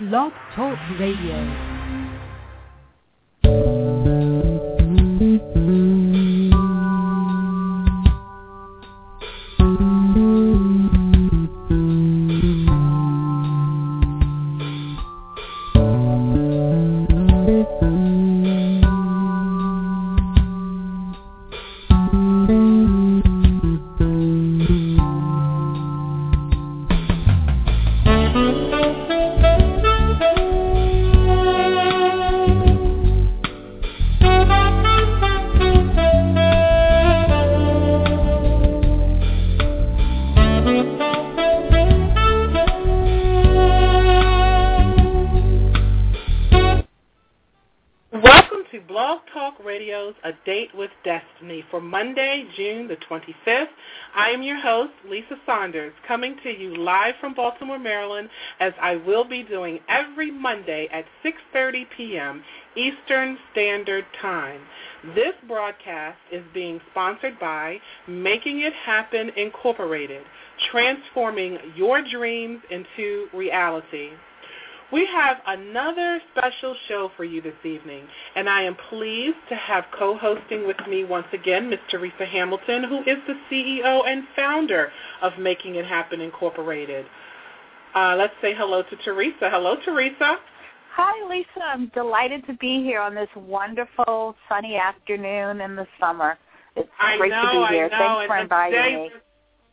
Blog Talk Radio. Coming to you live from Baltimore, Maryland, as I will be doing every Monday at 6.30 p.m. Eastern Standard Time. This broadcast is being sponsored by Making It Happen Incorporated, transforming your dreams into reality. We have another special show for you this evening, and I am pleased to have co-hosting with me once again Ms. Teresa Hamilton, who is the CEO and founder of Making It Happen Incorporated. Uh, let's say hello to Teresa. Hello, Teresa. Hi, Lisa. I'm delighted to be here on this wonderful sunny afternoon in the summer. It's I great know, to be here. Thanks for inviting me.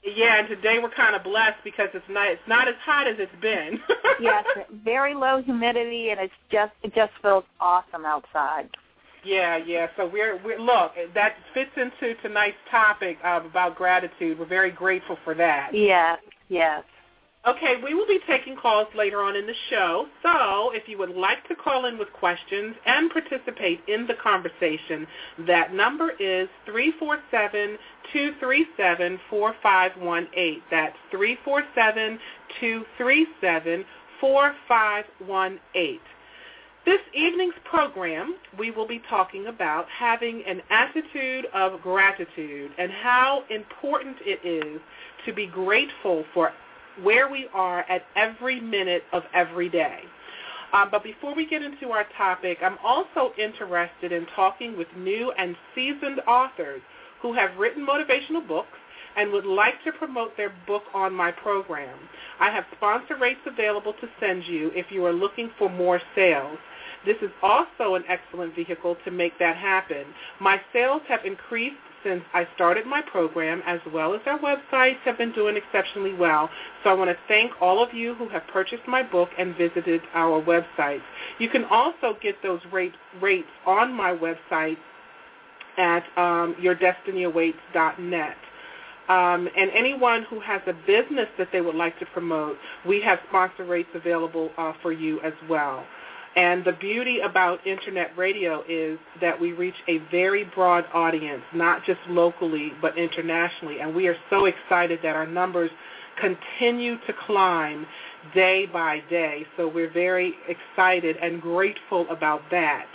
Yeah, and today we're kind of blessed because it's not it's not as hot as it's been. yes, very low humidity, and it's just it just feels awesome outside. Yeah, yeah. So we're we look that fits into tonight's topic uh, about gratitude. We're very grateful for that. Yes, yes. Okay, we will be taking calls later on in the show. So if you would like to call in with questions and participate in the conversation, that number is 347-237-4518. That's 347-237-4518. This evening's program, we will be talking about having an attitude of gratitude and how important it is to be grateful for where we are at every minute of every day. Um, but before we get into our topic, I'm also interested in talking with new and seasoned authors who have written motivational books and would like to promote their book on my program. I have sponsor rates available to send you if you are looking for more sales. This is also an excellent vehicle to make that happen. My sales have increased since I started my program, as well as our websites have been doing exceptionally well. So I want to thank all of you who have purchased my book and visited our websites. You can also get those rate, rates on my website at um, yourdestinyawaits.net. Um, and anyone who has a business that they would like to promote, we have sponsor rates available uh, for you as well. And the beauty about internet radio is that we reach a very broad audience, not just locally, but internationally. And we are so excited that our numbers continue to climb day by day. So we're very excited and grateful about that.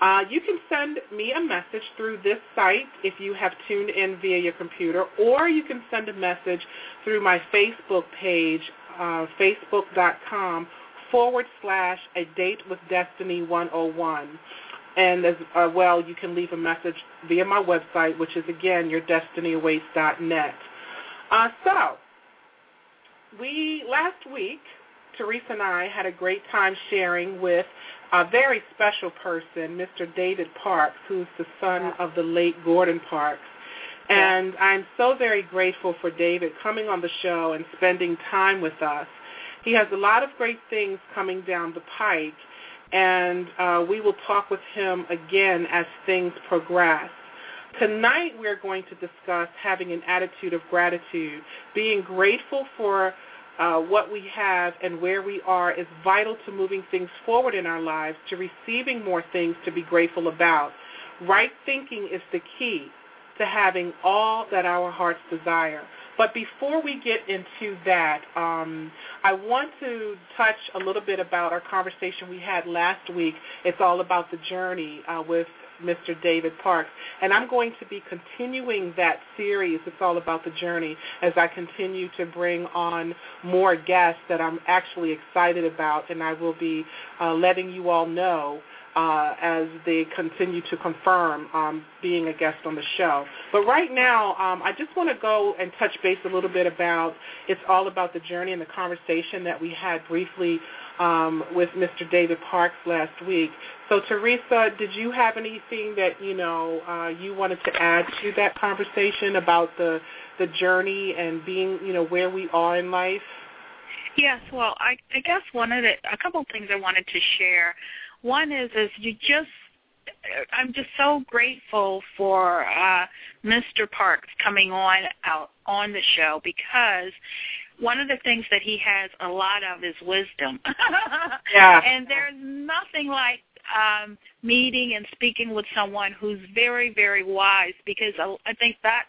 Uh, you can send me a message through this site if you have tuned in via your computer, or you can send a message through my Facebook page, uh, facebook.com forward slash a date with destiny 101 and as uh, well you can leave a message via my website which is again yourdestinyawaits.net uh, so we last week teresa and i had a great time sharing with a very special person mr david parks who's the son of the late gordon parks. And i'm so very grateful for david coming on the show and spending time with us he has a lot of great things coming down the pike, and uh, we will talk with him again as things progress. Tonight we're going to discuss having an attitude of gratitude. Being grateful for uh, what we have and where we are is vital to moving things forward in our lives, to receiving more things to be grateful about. Right thinking is the key to having all that our hearts desire. But before we get into that, um, I want to touch a little bit about our conversation we had last week. It's all about the journey uh, with Mr. David Parks. And I'm going to be continuing that series. It's all about the journey as I continue to bring on more guests that I'm actually excited about, and I will be uh, letting you all know uh, as they continue to confirm um, being a guest on the show. But right now, um, I just want to go and touch base a little bit about it's all about the journey and the conversation that we had briefly um, with Mr. David Parks last week. So, Teresa, did you have anything that you know uh, you wanted to add to that conversation about the the journey and being you know where we are in life? Yes, well, I, I guess one of the a couple of things I wanted to share one is is you just I'm just so grateful for uh, Mr. Parks coming on out on the show because one of the things that he has a lot of is wisdom. yeah. And there's nothing like um, meeting and speaking with someone who's very, very wise because I think that's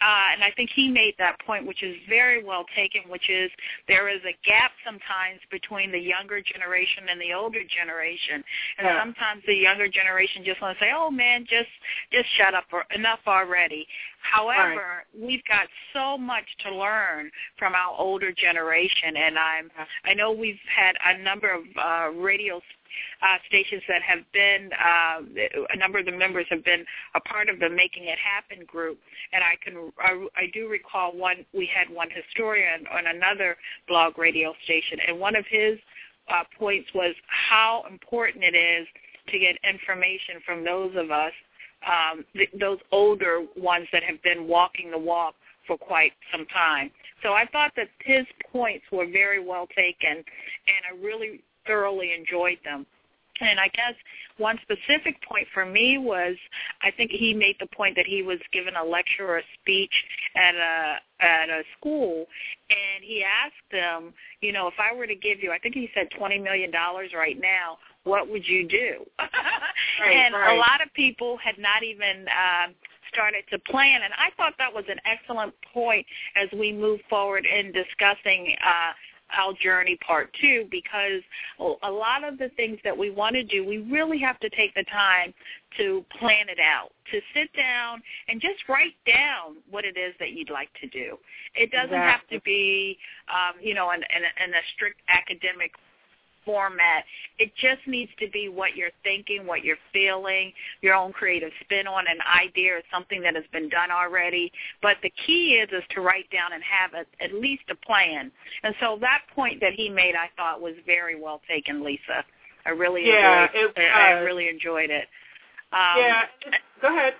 uh, and I think he made that point, which is very well taken, which is there is a gap sometimes between the younger generation and the older generation, and yeah. sometimes the younger generation just want to say, "Oh man, just just shut up, or, enough already." However, right. we've got so much to learn from our older generation, and I'm I know we've had a number of uh, radio uh, stations that have been, uh, a number of the members have been a part of the Making It Happen group. And I can, I, I do recall one, we had one historian on another blog radio station, and one of his uh, points was how important it is to get information from those of us, um, th- those older ones that have been walking the walk for quite some time. So I thought that his points were very well taken, and I really thoroughly enjoyed them. And I guess one specific point for me was I think he made the point that he was given a lecture or a speech at a at a school and he asked them, you know, if I were to give you I think he said twenty million dollars right now, what would you do? right, and right. a lot of people had not even um started to plan and I thought that was an excellent point as we move forward in discussing uh our journey part two because a lot of the things that we want to do, we really have to take the time to plan it out, to sit down and just write down what it is that you'd like to do. It doesn't exactly. have to be, um, you know, in, in, in a strict academic format. It just needs to be what you're thinking, what you're feeling, your own creative spin on an idea or something that has been done already. But the key is is to write down and have a, at least a plan. And so that point that he made, I thought was very well taken, Lisa. I really yeah, enjoyed. It, I, I really enjoyed it. Um, yeah. Go ahead.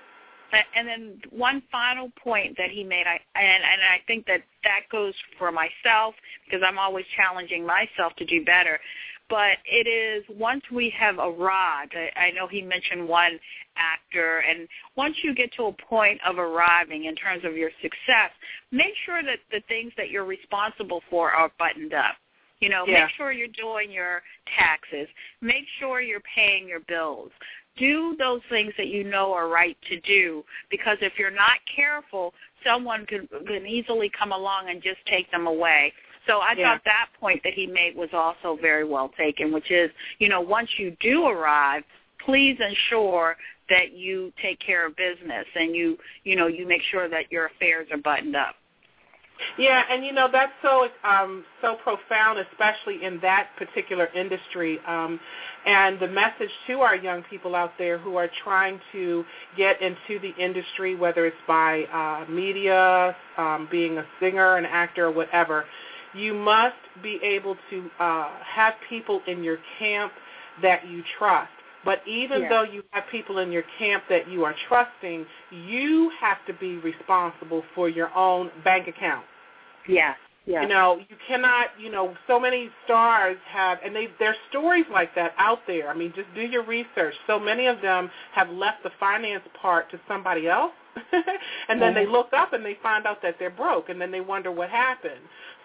And then one final point that he made, I and and I think that that goes for myself because I'm always challenging myself to do better but it is once we have arrived, I, I know he mentioned one actor, and once you get to a point of arriving in terms of your success, make sure that the things that you're responsible for are buttoned up. You know, yeah. make sure you're doing your taxes. Make sure you're paying your bills. Do those things that you know are right to do because if you're not careful, someone can, can easily come along and just take them away. So I yeah. thought that point that he made was also very well taken, which is, you know, once you do arrive, please ensure that you take care of business and you, you know, you make sure that your affairs are buttoned up. Yeah, and you know that's so um, so profound, especially in that particular industry. Um, and the message to our young people out there who are trying to get into the industry, whether it's by uh, media, um, being a singer, an actor, or whatever, you must be able to uh, have people in your camp that you trust. But even yeah. though you have people in your camp that you are trusting, you have to be responsible for your own bank account. Yeah. Yeah. You know, you cannot, you know, so many stars have, and they, there's stories like that out there. I mean, just do your research. So many of them have left the finance part to somebody else, and then mm-hmm. they look up and they find out that they're broke, and then they wonder what happened.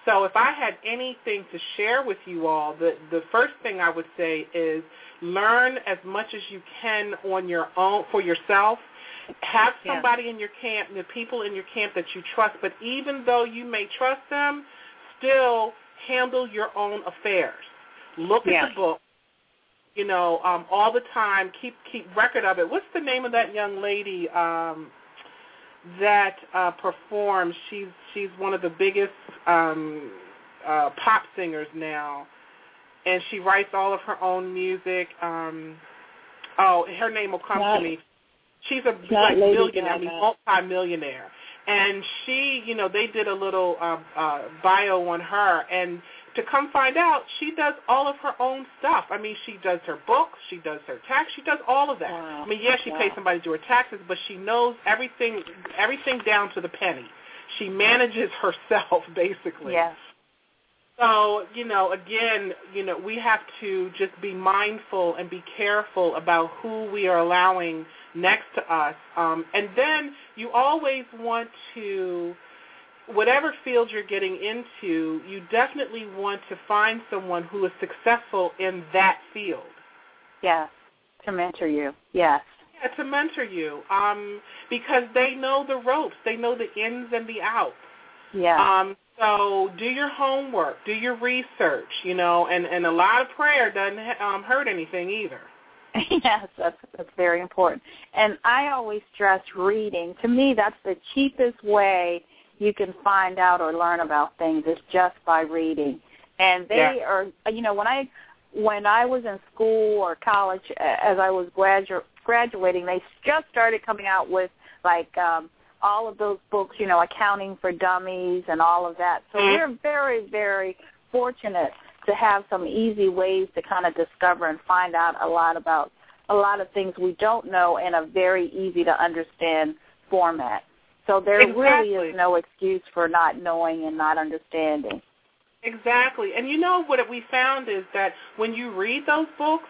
So if I had anything to share with you all, the, the first thing I would say is learn as much as you can on your own for yourself. Have somebody yeah. in your camp, the people in your camp that you trust, but even though you may trust them, still handle your own affairs. Look yeah. at the book, you know, um, all the time. Keep keep record of it. What's the name of that young lady um, that uh, performs? She's she's one of the biggest um, uh, pop singers now, and she writes all of her own music. Um, oh, her name will come Not, to me. She's a like millionaire, I mean, multi-millionaire. And she, you know, they did a little uh, uh, bio on her, and to come find out, she does all of her own stuff. I mean, she does her books, she does her tax, she does all of that. Wow. I mean, yes, she wow. pays somebody to do her taxes, but she knows everything, everything down to the penny. She manages herself, basically. Yes. So, you know, again, you know, we have to just be mindful and be careful about who we are allowing next to us. Um, and then you always want to, whatever field you're getting into, you definitely want to find someone who is successful in that field. Yes. To mentor you. Yes. Yeah, to mentor you, um, because they know the ropes, they know the ins and the outs. Yeah. Um, so do your homework, do your research, you know, and and a lot of prayer doesn't um, hurt anything either. yes, that's that's very important. And I always stress reading. To me, that's the cheapest way you can find out or learn about things is just by reading. And they Yeah. are, you know, when I when I was in school or college, as I was gradu- graduating, they just started coming out with like um, all of those books, you know, accounting for dummies and all of that. So Mhm. we're very, very fortunate to have some easy ways to kind of discover and find out a lot about a lot of things we don't know in a very easy to understand format. So there really is no excuse for not knowing and not understanding. Exactly. And you know what we found is that when you read those books,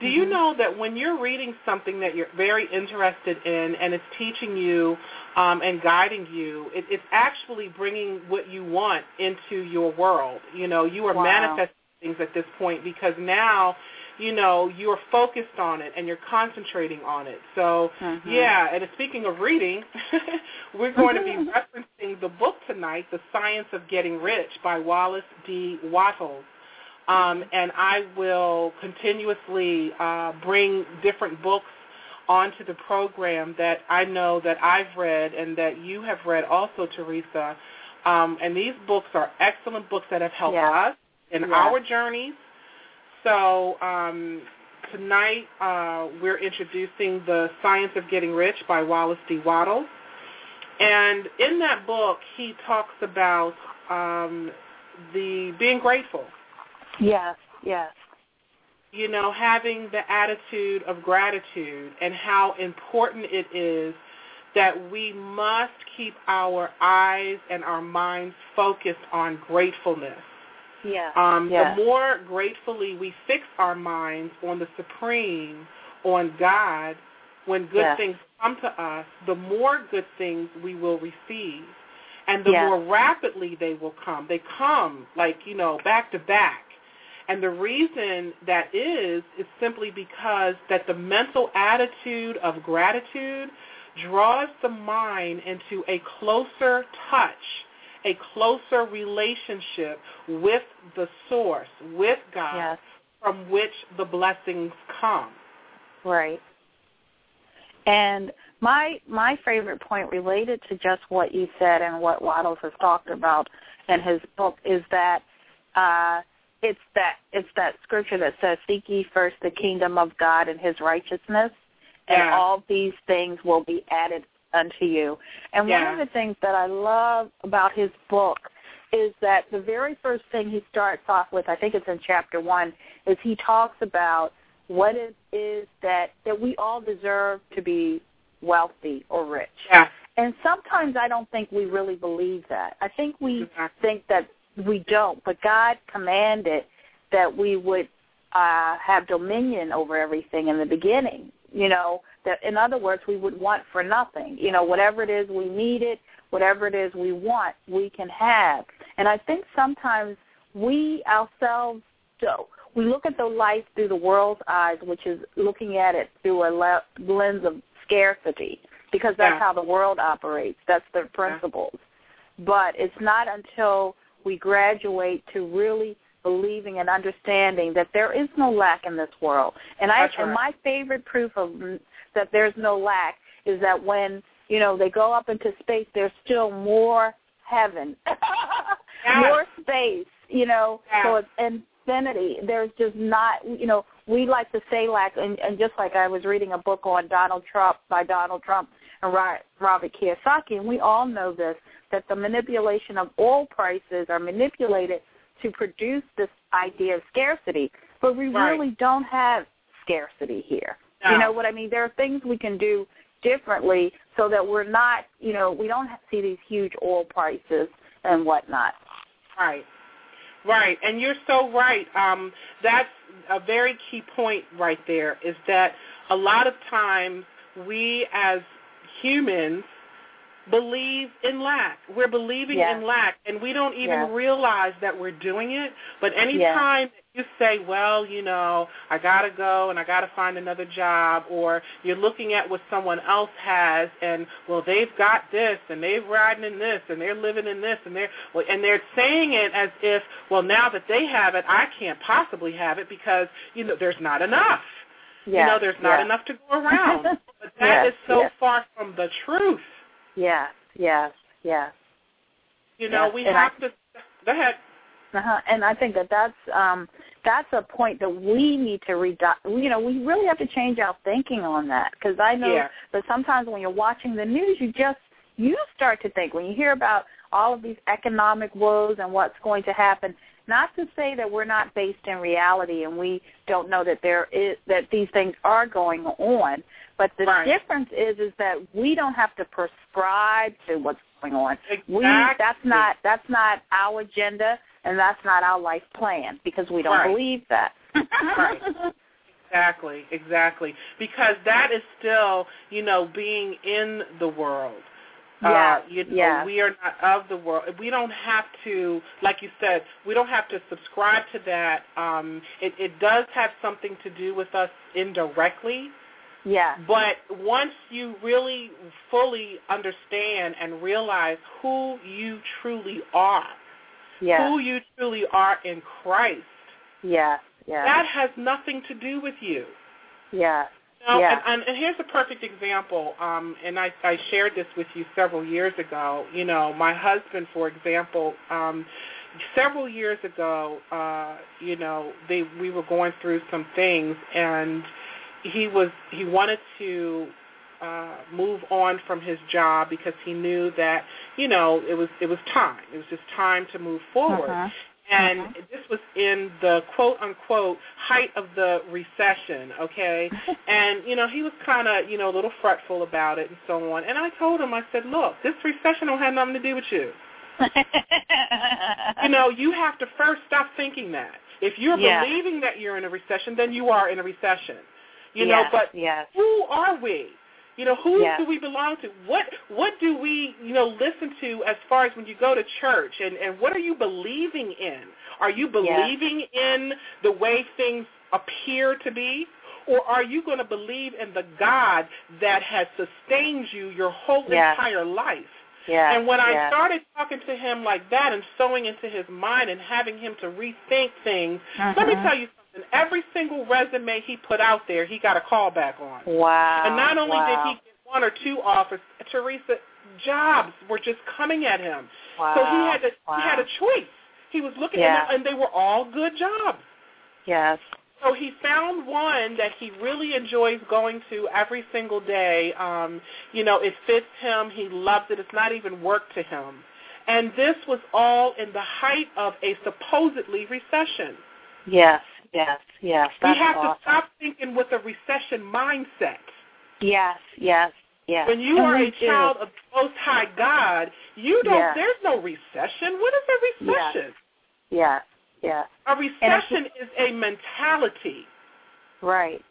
do you Mhm. know that when you're reading something that you're very interested in and it's teaching you um, and guiding you, it, it's actually bringing what you want into your world. You know, you are Wow. manifesting things at this point because now, you know, you're focused on it and you're concentrating on it. So, Mhm. yeah, and speaking of reading, we're going to be referencing the book tonight, The Science of Getting Rich by Wallace D. Wattles. Um, and I will continuously uh, bring different books onto the program that I know that I've read and that you have read also, Teresa. Um, and these books are excellent books that have helped Yeah. us in Yeah. our journeys. So um, tonight uh, we're introducing The Science of Getting Rich by Wallace D. Wattles. And in that book, he talks about um, the being grateful. Yes, yes. You know, having the attitude of gratitude and how important it is that we must keep our eyes and our minds focused on gratefulness. Yeah. Um, Yeah. The more gratefully we fix our minds on the Supreme, on God, when good Yeah. things come to us, the more good things we will receive. And the Yeah. more rapidly they will come. They come like, you know, back to back. And the reason that is is simply because that the mental attitude of gratitude draws the mind into a closer touch, a closer relationship with the source, with God, Yes. from which the blessings come. Right. And my my favorite point related to just what you said and what Wattles has talked about in his book is that uh, it's that it's that scripture that says, "Seek ye first the kingdom of God and His righteousness, and Yeah. all these things will be added unto you." And Yeah. one of the things that I love about his book is that the very first thing he starts off with, I think it's in chapter one, is he talks about what it is that that we all deserve to be wealthy or rich. Yeah. And sometimes I don't think we really believe that. I think we Exactly. think that we don't, but God commanded that we would uh, have dominion over everything in the beginning. You know, that in other words, we would want for nothing. You know, whatever it is we need it whatever it is we want, we can have. And I think sometimes we ourselves do. We look at the life through the world's eyes, which is looking at it through a le- lens of scarcity, because that's Yeah. how the world operates. That's their principles. But it's not until we graduate to really believing and understanding that there is no lack in this world. And I right. and my favorite proof of that there's no lack is that when you know they go up into space, there's still more heaven, Yes. more space. You know, so it's infinity. There's just not, you know, we like to say lack, and, and just like I was reading a book on Donald Trump by Donald Trump and Robert Kiyosaki, and we all know this that the manipulation of oil prices are manipulated to produce this idea of scarcity, but we Right. really don't have scarcity here. You know what I mean? There are things we can do differently so that we're not, you know, we don't see these huge oil prices and whatnot. Right. Right. And you're so right. Um, that's a very key point right there is that a lot of times we as humans believe in lack. We're believing Yes. in lack and we don't even Yes. realize that we're doing it. But anytime that you say, well, you know, I got to go and I got to find another job or you're looking at what someone else has and well they've got this and they're riding in this and they're living in this and they're and they're saying it as if well now that they have it I can't possibly have it because you know there's not enough. Yes. You know there's not yes. enough to go around. But that is Yes, so yes. far from the truth. Yes, yes, yes. You know, Yes, we and have I- to go ahead. Uh-huh. And I think that that's um, that's a point that we need to redo. You know, we really have to change our thinking on that because I know Yeah. that sometimes when you're watching the news, you just you start to think when you hear about all of these economic woes and what's going to happen. Not to say that we're not based in reality and we don't know that there is that these things are going on, but the Right. difference is is that we don't have to prescribe to what's going on. Exactly. We that's not that's not our agenda and that's not our life plan because we don't Right. believe that. Right. Exactly, exactly. Because that is still, you know, being in the world. Yeah, Uh, you know, yeah. we are not of the world. We don't have to, like you said, we don't have to subscribe to that. Um, it, it does have something to do with us indirectly, yeah. but once you really fully understand and realize who you truly are, Yeah. who you truly are in Christ, Yeah. Yeah. that has nothing to do with you. yeah. No, Yeah. and, and, and here's a perfect example, um, and I, I shared this with you several years ago. You know, my husband, for example, um, several years ago, uh, you know, they we were going through some things, and he was he wanted to uh, move on from his job because he knew that you know it was it was time. It was just time to move forward. Uh-huh. And Mhm. this was in the quote unquote height of the recession, okay? and, you know, he was kind of, you know, a little fretful about it and so on. And I told him, I said, look, this recession don't have nothing to do with you. You know, you have to first stop thinking that. If you're Yeah. believing that you're in a recession, then you are in a recession. You know, but yes. who are we? You know, who do we belong to? What what do we, you know, listen to as far as when you go to church and, and what are you believing in? Are you believing in the way things appear to be? Or are you going to believe in the God that has sustained you your whole entire life? Yes. And when I started talking to him like that and sowing into his mind and having him to rethink things, let me Mhm. tell you something. And every single resume he put out there, he got a call back on. Wow. and not only wow. did he get one or two offers, Teresa, jobs were just coming at him. Wow. So he had to, wow. he had a choice. He was looking at them, and they were all good jobs. Yes. So he found one that he really enjoys going to every single day. Um, you know, it fits him. He loves it. It's not even work to him. And this was all in the height of a supposedly recession. Yes. Yes. Yes. That's we have awesome. to stop thinking with a recession mindset. Yes. Yes. Yes. When you And are a do. child of the Most High God, you don't. Yes. There's no recession. What is a recession? Yes. Yes. A recession is a mentality. Right.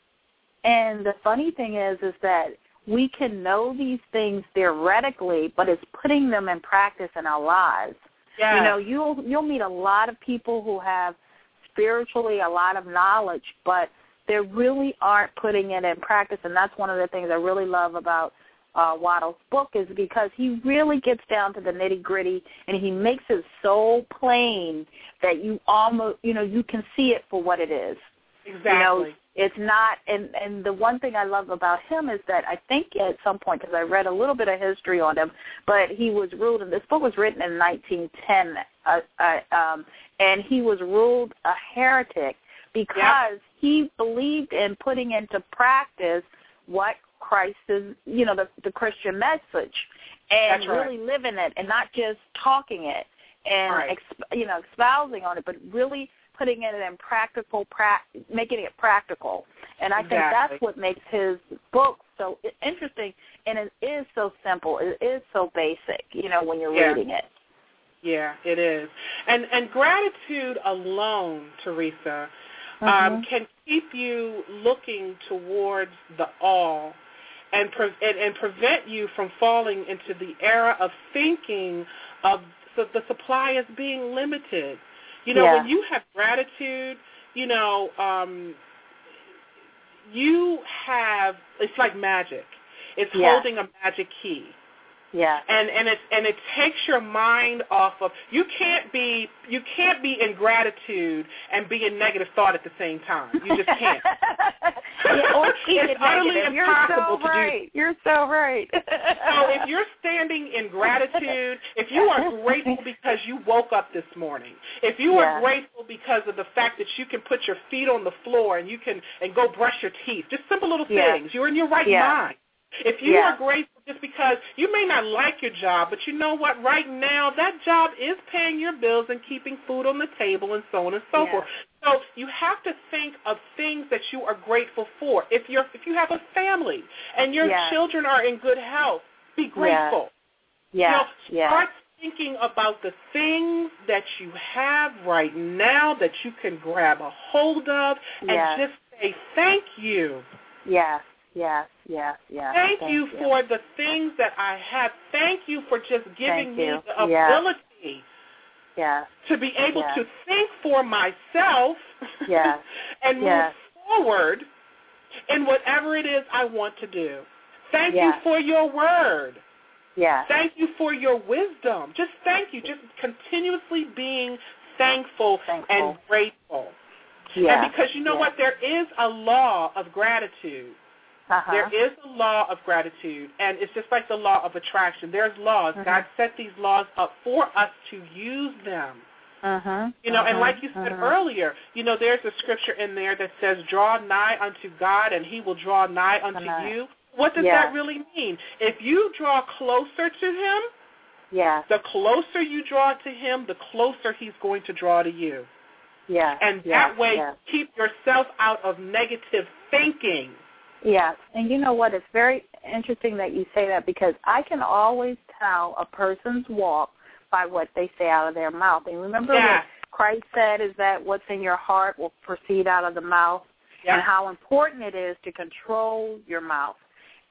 And the funny thing is, is that we can know these things theoretically, but it's putting them in practice in our lives. Yeah. You know, you'll you'll meet a lot of people who have spiritually a lot of knowledge, but they really aren't putting it in practice. And that's one of the things I really love about uh, Wattles' book is because he really gets down to the nitty gritty and he makes it so plain that you almost, you know, you can see it for what it is. Exactly. You know, it's not, and and the one thing I love about him is that I think at some point, because I read a little bit of history on him, but he was ruled, and this book was written in 1910, uh, uh, um, and he was ruled a heretic because Yep. he believed in putting into practice what Christ is, you know, the, the Christian message, and right. really living it, and not just talking it and Right. exp- you know espousing on it, but really putting it in practical, pra- making it practical. And I think that's what makes his book so interesting, and it is so simple. It is so basic, you know, when you're Yeah. reading it. Yeah, it is. And and gratitude alone, Teresa, um, Mhm. can keep you looking towards the all and, pre- and and prevent you from falling into the era of thinking of the, the supply as being limited. You know, Yeah. when you have gratitude, you know, um, you have it's like magic. It's Yeah. holding a magic key Yeah. and and it and it takes your mind off of you can't be you can't be in gratitude and be in negative thought at the same time. You just can't. yeah, or It's it utterly negative. You're impossible so to do- right. You're so right. So if you're standing in gratitude, if you are grateful because you woke up this morning, if you Yeah. are grateful because of the fact that you can put your feet on the floor and you can and go brush your teeth, just simple little Yeah. things. You're in your right mind. If you Yeah. are grateful just because you may not like your job, but you know what? Right now, that job is paying your bills and keeping food on the table and so on and so Yeah. forth. So you have to think of things that you are grateful for. If you're if you have a family and your Yeah. children are in good health, be grateful. yeah. You know, yeah. Start thinking about the things that you have right now that you can grab a hold of and just say thank you. Yes, yes, yes, yes. Thank, you, for the things that I have. Thank you for just giving me the ability Yes, to be able Yeah. to think for myself Yeah. and move forward in whatever it is I want to do. Thank you for your word. yes. Thank you for your wisdom. Just thank you. Just continuously being thankful, Thankful. and grateful. Yeah. And because you know yeah. what? There is a law of gratitude. Uh-huh. There is a law of gratitude, and it's just like the law of attraction. There's laws. Mhm. God set these laws up for us to use them. Uh-huh. You know, and uh-huh, like you said uh-huh. earlier, you know, there's a scripture in there that says, "Draw nigh unto God, and He will draw nigh unto Nigh. you." What does Yeah. that really mean? If you draw closer to Him, Yeah. the closer you draw to Him, the closer He's going to draw to you. Yeah. And yeah, that way, Yeah. keep yourself out of negative thinking. Yeah, and you know what? It's very interesting that you say that because I can always tell a person's walk by what they say out of their mouth. And remember Yeah. what Christ said is that what's in your heart will proceed out of the mouth, Yeah. and how important it is to control your mouth.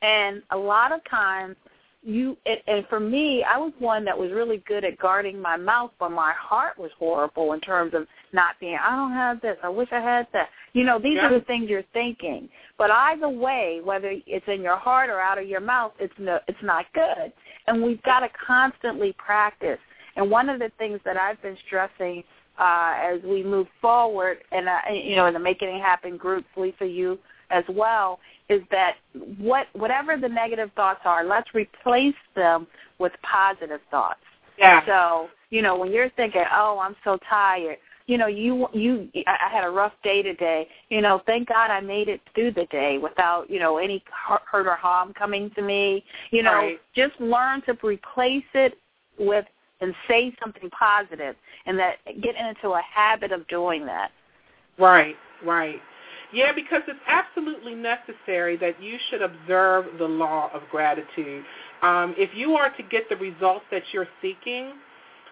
And a lot of times, you and- and for me, I was one that was really good at guarding my mouth, but my heart was horrible in terms of not being. I don't have this. I wish I had that. You know, these Yeah. are the things you're thinking. But either way, whether it's in your heart or out of your mouth, it's no, it's not good. And we've got to constantly practice. And one of the things that I've been stressing uh, as we move forward, and uh, you know, in the Making It Happen group, Lisa, you as well, is that what whatever the negative thoughts are, let's replace them with positive thoughts. Yeah. So, you know, when you're thinking, "Oh, I'm so tired," you know, you you I had a rough day today. You know, thank God I made it through the day without, you know, any hurt or harm coming to me. You know, Right. just learn to replace it with and say something positive and that get into a habit of doing that. Right, right. Yeah, because it's absolutely necessary that you should observe the law of gratitude. Um, if you are to get the results that you're seeking,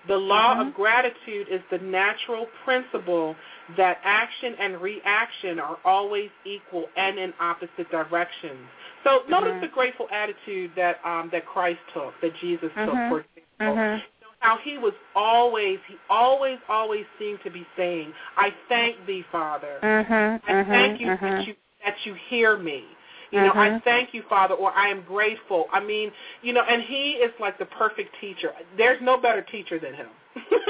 the law Mhm. of gratitude is the natural principle that action and reaction are always equal and in opposite directions. So notice Mhm. the grateful attitude that um, that Christ took, that Jesus took, Mhm. for example how he was always, he always, always seemed to be saying, I thank thee, Father. Mhm. I thank mm-hmm, you that mm-hmm. you that you hear me. You know. I mm-hmm. thank you, Father, or I am grateful. I mean, you know, and he is like the perfect teacher. There's no better teacher than him.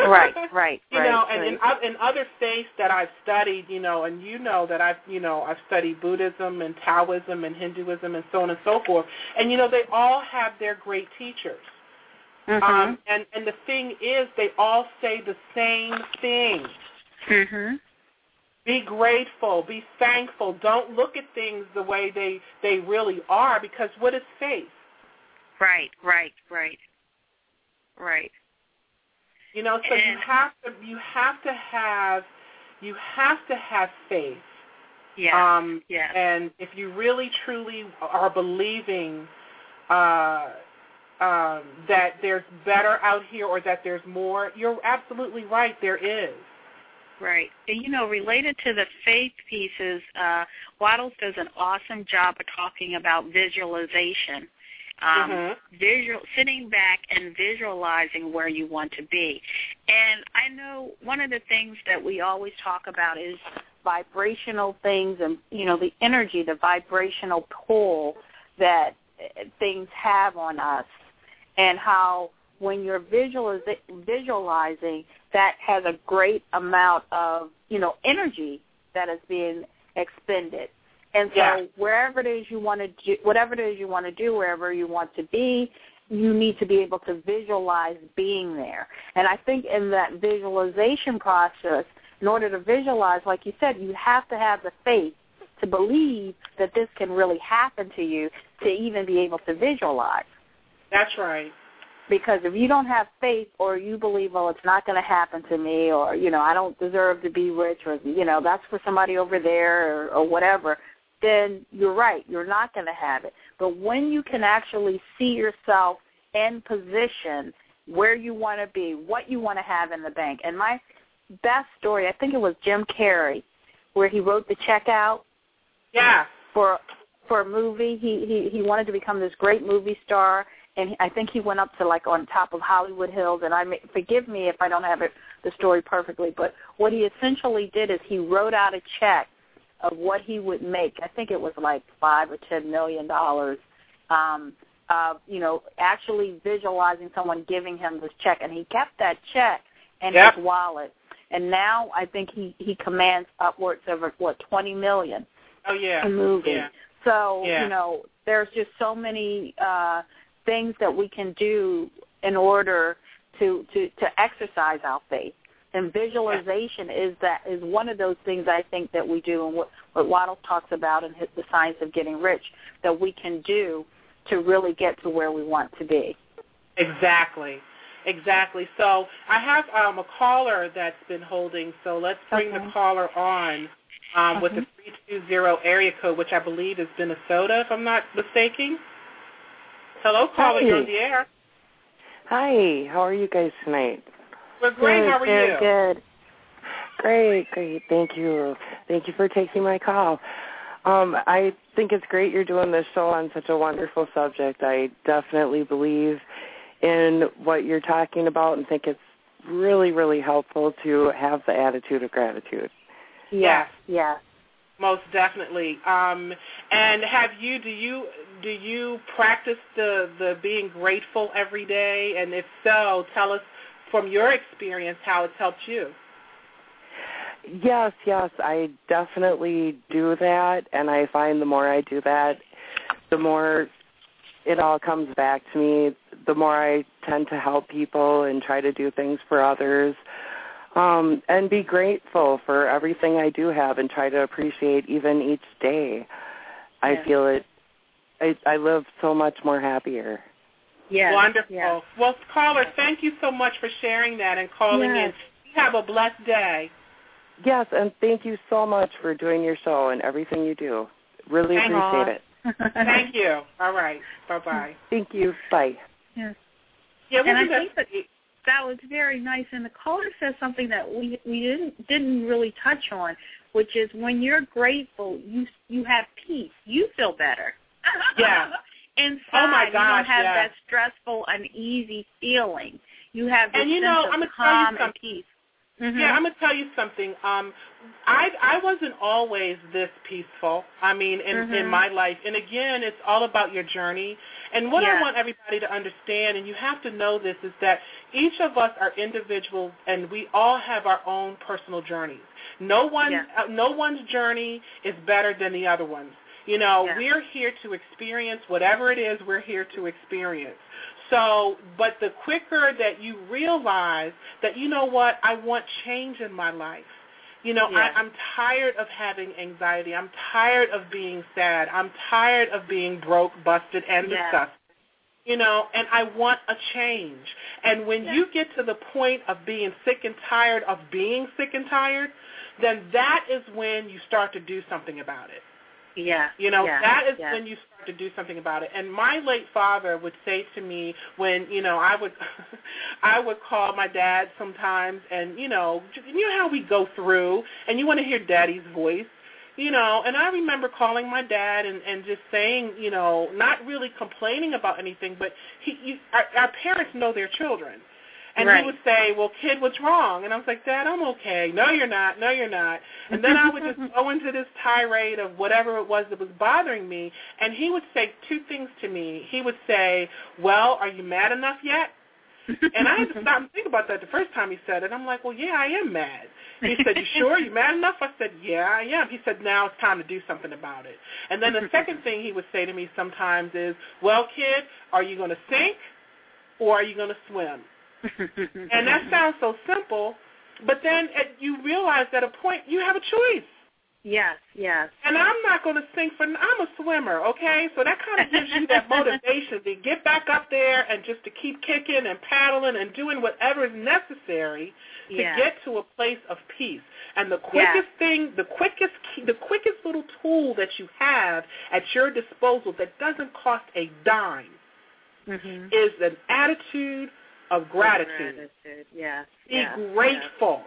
Right, right, you right, know, and right. oth- in other faiths that I've studied, you know, and you know that I've, you know, I've studied Buddhism and Taoism and Hinduism and so on and so forth. And you know, they all have their great teachers. Mhm. Um, and and the thing is, they all say the same thing. mhm. Be grateful. Be thankful. Don't look at things the way they they really are, because what is faith? Right, right, right, right. You know, so you have to you have to have you have to have faith. Yeah, Um, yeah. And if you really truly are believing uh, um, that there's better out here or that there's more, you're absolutely right. There is. Right. And you know, related to the faith pieces, uh, Wattles does an awesome job of talking about visualization. Um, Mhm. visual sitting back and visualizing where you want to be. And I know one of the things that we always talk about is vibrational things and you know the energy the vibrational pull that things have on us and how when you're visualiz- visualizing that has a great amount of you know energy that is being expended and so Yeah. wherever it is you want to do whatever it is you want to do wherever you want to be you need to be able to visualize being there and i think in that visualization process in order to visualize, like you said, you have to have the faith to believe that this can really happen to you to even be able to visualize. That's right. Because if you don't have faith or you believe, well, it's not going to happen to me or, you know, I don't deserve to be rich or, you know, that's for somebody over there or, or whatever, then you're right. You're not going to have it. But when you can actually see yourself in position where you want to be, what you want to have in the bank. And my best story, I think it was Jim Carrey, where he wrote the check out Yeah. for for a movie. He he he wanted to become this great movie star, and I think he went up to like on top of Hollywood Hills. And I may, forgive me if I don't have it the story perfectly, but what he essentially did is he wrote out a check of what he would make. I think it was like five or ten million dollars. Um, uh, you know, actually visualizing someone giving him this check, and he kept that check in Yep. his wallet. And now I think he he commands upwards of what twenty million Oh yeah. a movie. Yeah. So, Yeah. you know, there's just so many uh things that we can do in order to to to exercise our faith. And visualization is that is one of those things I think that we do and what what Waddle talks about in his, the science of getting rich that we can do to really get to where we want to be. Exactly. Exactly. So I have um, a caller that's been holding. So let's bring Okay. the caller on um, with the 320 area code, which I believe is Minnesota, if I'm not mistaken. Hello, caller. You're on the air. Hi, how are you guys tonight? We're great. Good, How are very you? good. Great, great. Thank you. Thank you for taking my call. Um, I think it's great you're doing this show on such a wonderful subject. I definitely believe in what you're talking about and think it's really, really helpful to have the attitude of gratitude. Yes, yes. Most definitely. Um, and have you do you do you practice the the being grateful every day? And if so, tell us from your experience how it's helped you. Yes, yes, I definitely do that, and I find the more I do that, the more it all comes back to me. The more I tend to help people and try to do things for others, um, and be grateful for everything I do have, and try to appreciate even each day. I feel it. I, I live so much more happier. Yes. Wonderful. yes. Well, caller, thank you so much for sharing that and calling Yes. in. You have a blessed day. Yes, and thank you so much for doing your show and everything you do. Really Thank appreciate you. it. Thank you. All right. Bye bye. Thank you. Bye. Yeah, And I wasn't think that that was very nice. And the caller says something that we we didn't didn't really touch on, which is when you're grateful, you you have peace. You feel better. Yeah. Inside, Oh, my you don't have yes. that stressful, uneasy feeling. You have this And you sense know, of I'm gonna tell you calm and peace. Mm-hmm. Yeah, I'm gonna tell you something. Um, I I wasn't always this peaceful. I mean, in Mhm. in my life. And again, it's all about your journey. And what I want everybody to understand, and you have to know this, is that each of us are individuals, and we all have our own personal journeys. No one Yeah. uh, no one's journey is better than the other one's. You know, Yeah. we're here to experience whatever it is we're here to experience. So, but the quicker that you realize that, you know what, I want change in my life. You know, Yeah. I, I'm tired of having anxiety. I'm tired of being sad. I'm tired of being broke, busted, and Yeah. disgusted. You know, and I want a change. And when Yeah. you get to the point of being sick and tired of being sick and tired, then that is when you start to do something about it. Yeah. You know, yeah. that is yeah. when you start to do something about it. And my late father would say to me when, you know, I would I would call my dad sometimes and, you know, you know how we go through and you want to hear daddy's voice. You know, and I remember calling my dad and and just saying, you know, not really complaining about anything, but he you, our, our parents know their children. And Right. he would say, "Well, kid, what's wrong?" And I was like, "Dad, I'm okay." "No, you're not. No, you're not." And then I would just go into this tirade of whatever it was that was bothering me, and he would say two things to me. He would say, "Well, are you mad enough yet?" And I had to stop and think about that the first time he said it. I'm like, "Well, yeah, I am mad." He said, "You sure? You mad enough?" I said, "Yeah, I am." He said, "Now it's time to do something about it." And then the second thing he would say to me sometimes is, "Well, kid, are you going to sink or are you going to swim?" And that sounds so simple, but then at, you realize at a point you have a choice. yes, yes. And I'm not going to sink for. I'm a swimmer, okay? So that kind of gives you that motivation to get back up there and just to keep kicking and paddling and doing whatever is necessary to Yeah. get to a place of peace. And the quickest thing, the quickest, the quickest little tool that you have at your disposal that doesn't cost a dime Mm-hmm. is an attitude of gratitude. Gratitude. Yes. Be yes, grateful.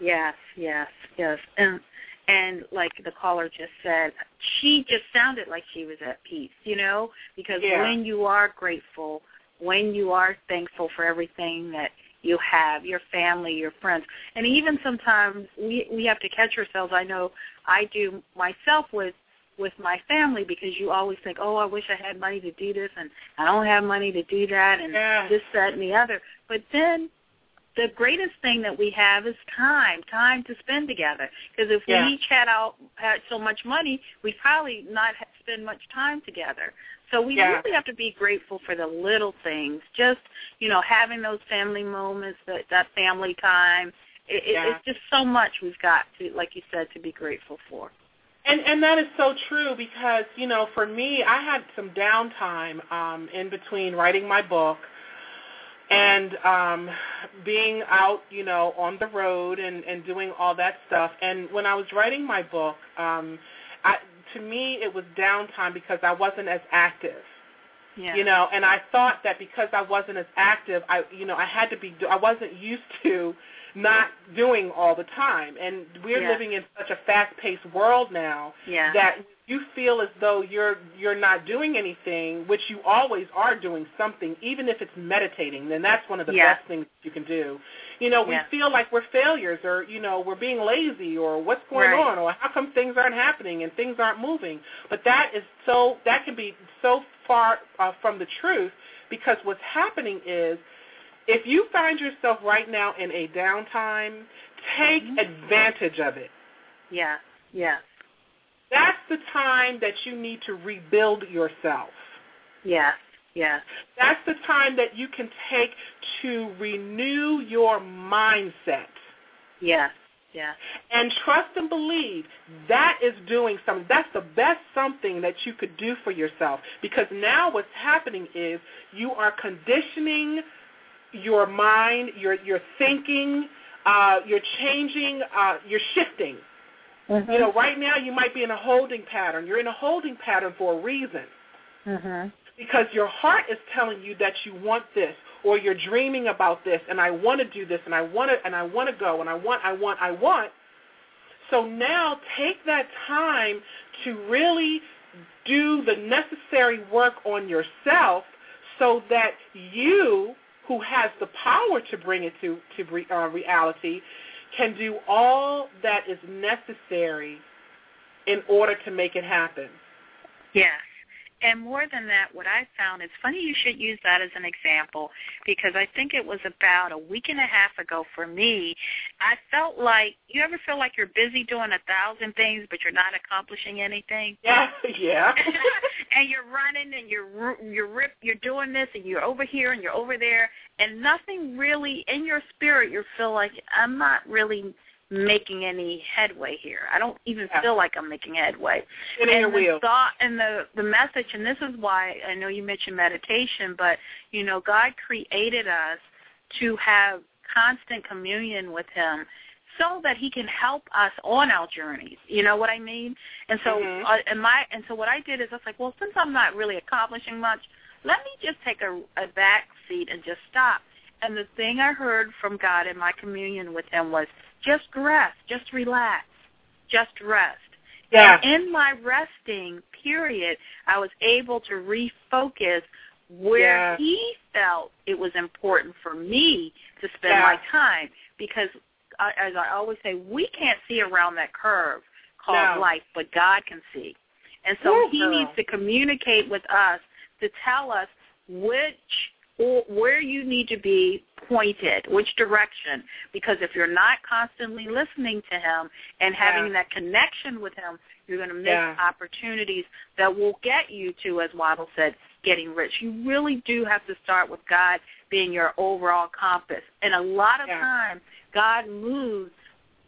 Yes, yes, yes. And and like the caller just said, she just sounded like she was at peace, you know, because Yeah. when you are grateful, when you are thankful for everything that you have, your family, your friends, and even sometimes we we have to catch ourselves. I know I do myself with with my family because you always think, oh, I wish I had money to do this, and I don't have money to do that, and Yeah. this, that, and the other. But then the greatest thing that we have is time, time to spend together. Because if Yeah. we each had out had so much money, we'd probably not spend much time together. So we Yeah. really have to be grateful for the little things. Just you know, having those family moments, that that family time. It, it, It's just so much we've got to, like you said, to be grateful for. And and that is so true because you know for me I had some downtime um, in between writing my book and um, being out you know on the road and and doing all that stuff. And when I was writing my book, um, I, to me it was downtime because I wasn't as active. Yeah. you know and i thought that because i wasn't as active i you know i had to be i wasn't used to not doing all the time and we're Yeah. living in such a fast paced world now Yeah. that you feel as though you're you're not doing anything which you always are doing something even if it's meditating then that's one of the Yeah. best things you can do you know we feel like we're failures or you know we're being lazy or what's going Right. on or how come things aren't happening and things aren't moving but that is so that can be so far uh, from the truth because what's happening is if you find yourself right now in a downtime take Mhm. advantage of it Yeah. Yeah. that's the time that you need to rebuild yourself. Yes. Yes. That's the time that you can take to renew your mindset. Yes. Yes. And trust and believe that is doing something. That's the best something that you could do for yourself. Because now what's happening is you are conditioning your mind, your your thinking, uh, you're changing, uh, you're shifting. Mm-hmm. You know, right now you might be in a holding pattern. You're in a holding pattern for a reason. Mhm. because your heart is telling you that you want this or you're dreaming about this and I want to do this and I want to and I want to go and I want I want I want so now take that time to really do the necessary work on yourself so that you who has the power to bring it to to re, uh, reality can do all that is necessary in order to make it happen. Yes. And more than that, what I found, it's funny you should use that as an example because I think it was about a week and a half ago for me. I felt like, you ever feel like you're busy doing a thousand things but you're not accomplishing anything? Yeah, yeah. and you're running and you're you're rip, you're doing this and you're over here and you're over there and nothing really in your spirit you feel like I'm not really making any headway here. I don't even yeah. feel like I'm making headway. Spinning and the wheel. thought and the the message, and this is why I know you mentioned meditation, but you know God created us to have constant communion with Him. So that he can help us on our journeys, you know what I mean. And so, mm-hmm. uh, and my, and so what I did is I was like, well, since I'm not really accomplishing much, let me just take a, a back seat and just stop. And the thing I heard from God in my communion with Him was, just rest, just relax, just rest. Yeah. And in my resting period, I was able to refocus where yeah. he felt it was important for me to spend yeah. my time because uh, as I always say, we can't see around that curve called no. life, but God can see. And so he girl. needs to communicate with us to tell us which where you need to be pointed, which direction. Because if you're not constantly listening to him and having Yeah. that connection with him, you're going to miss Yeah. opportunities that will get you to, as Wattles said, getting rich. You really do have to start with God being your overall compass. And a lot of Yeah. times, God moves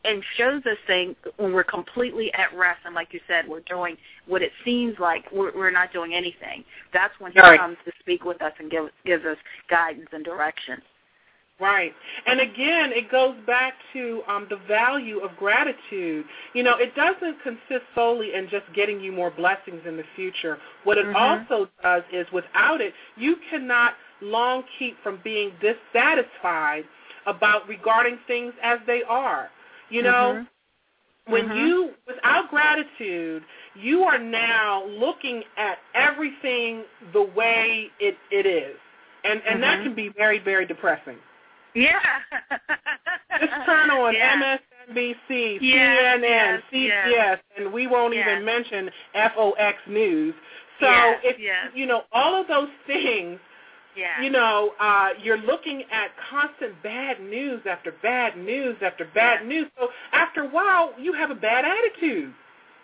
and shows us things when we're completely at rest and like you said we're doing what it seems like we're, we're not doing anything that's when he Right. comes to speak with us and give, gives us guidance and direction Right. And again, it goes back to um, the value of gratitude. You know, it doesn't consist solely in just getting you more blessings in the future. What it Mhm. also does is without it, you cannot long keep from being dissatisfied about regarding things as they are. You know, Mhm. when Mhm. you without gratitude you are now looking at everything the way it it is and and that Mhm. can be very very depressing yeah just turn on yeah. MSNBC, CNN, yes, CBS, yes. and we won't Yes. even mention FOX News. So if you know all of those things, yeah you know, uh, you're looking at constant bad news after bad news after bad news. So after a while, you have a bad attitude.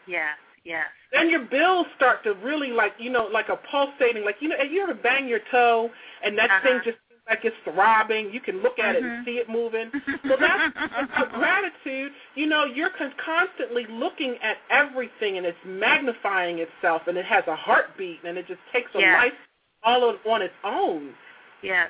yes yes Then your bills start to really like you know like a pulsating like you know. You ever bang your toe and that Uh-huh. thing just seems like it's throbbing? You can look at it Mhm. and see it moving. So that's about gratitude. You know, you're con- constantly looking at everything and it's magnifying itself and it has a heartbeat and it just takes a Yeah. life all on, on its own. Yes.